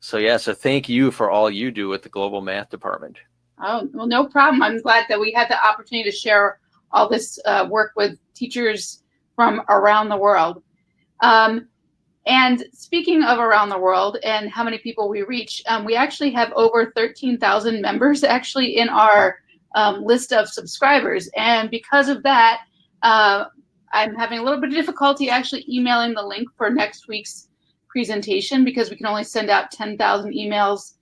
so yeah, so thank you for all you do with the Global Math Department. Oh, well, no problem. I'm glad that we had the opportunity to share all this uh, work with teachers from around the world. Um, and speaking of around the world and how many people we reach, um, we actually have over 13,000 members actually in our um, list of subscribers. And because of that, uh, I'm having a little bit of difficulty actually emailing the link for next week's presentation because we can only send out 10,000 emails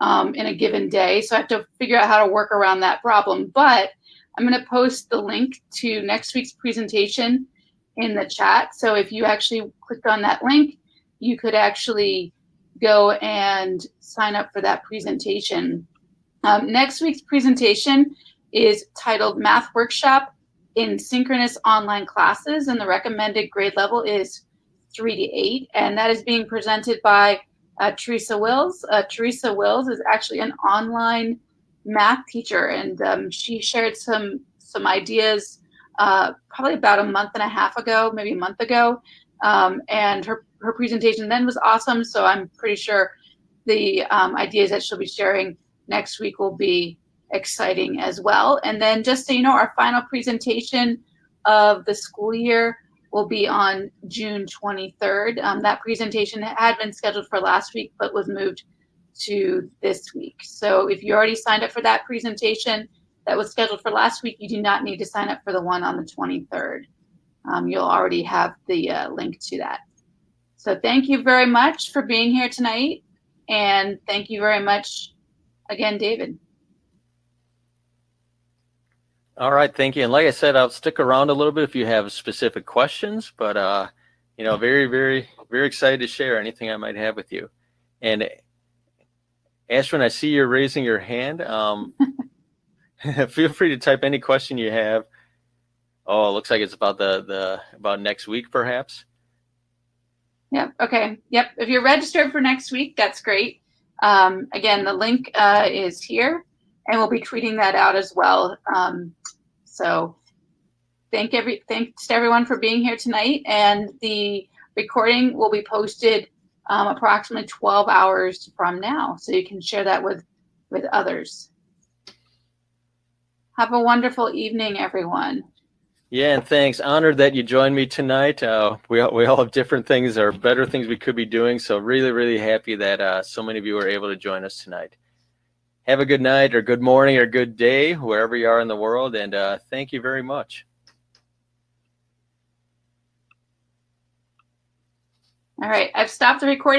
um, in a given day. So I have to figure out how to work around that problem. But I'm going to post the link to next week's presentation in the chat. So if you actually clicked on that link, you could actually go and sign up for that presentation. Um, next week's presentation is titled Math Workshop in Synchronous Online Classes, and the recommended grade level is 3 to 8, and that is being presented by uh, Teresa Wills. Uh, Teresa Wills is actually an online math teacher, and um, she shared some some ideas uh, probably about a month and a half ago, maybe a month ago. Um, and her, her presentation then was awesome. So I'm pretty sure the um, ideas that she'll be sharing next week will be exciting as well. And then just so you know, our final presentation of the school year will be on June 23rd. Um, that presentation had been scheduled for last week, but was moved to this week. So if you already signed up for that presentation, that was scheduled for last week, you do not need to sign up for the one on the 23rd. Um, you'll already have the uh, link to that. So thank you very much for being here tonight. And thank you very much again, David. All right, thank you. And like I said, I'll stick around a little bit if you have specific questions, but uh, you know, very, very, very excited to share anything I might have with you. And Ashwin, I see you're raising your hand. Um, <laughs> <laughs> feel free to type any question you have. Oh, it looks like it's about the the about next week, perhaps. Yep. Okay. Yep. If you're registered for next week, that's great. Um, again, the link uh, is here, and we'll be tweeting that out as well. Um, so, thank every thanks to everyone for being here tonight, and the recording will be posted um, approximately 12 hours from now, so you can share that with with others. Have a wonderful evening, everyone. Yeah, and thanks. Honored that you joined me tonight. Uh, we all, we all have different things or better things we could be doing. So really, really happy that uh, so many of you were able to join us tonight. Have a good night or good morning or good day wherever you are in the world, and uh, thank you very much. All right, I've stopped the recording.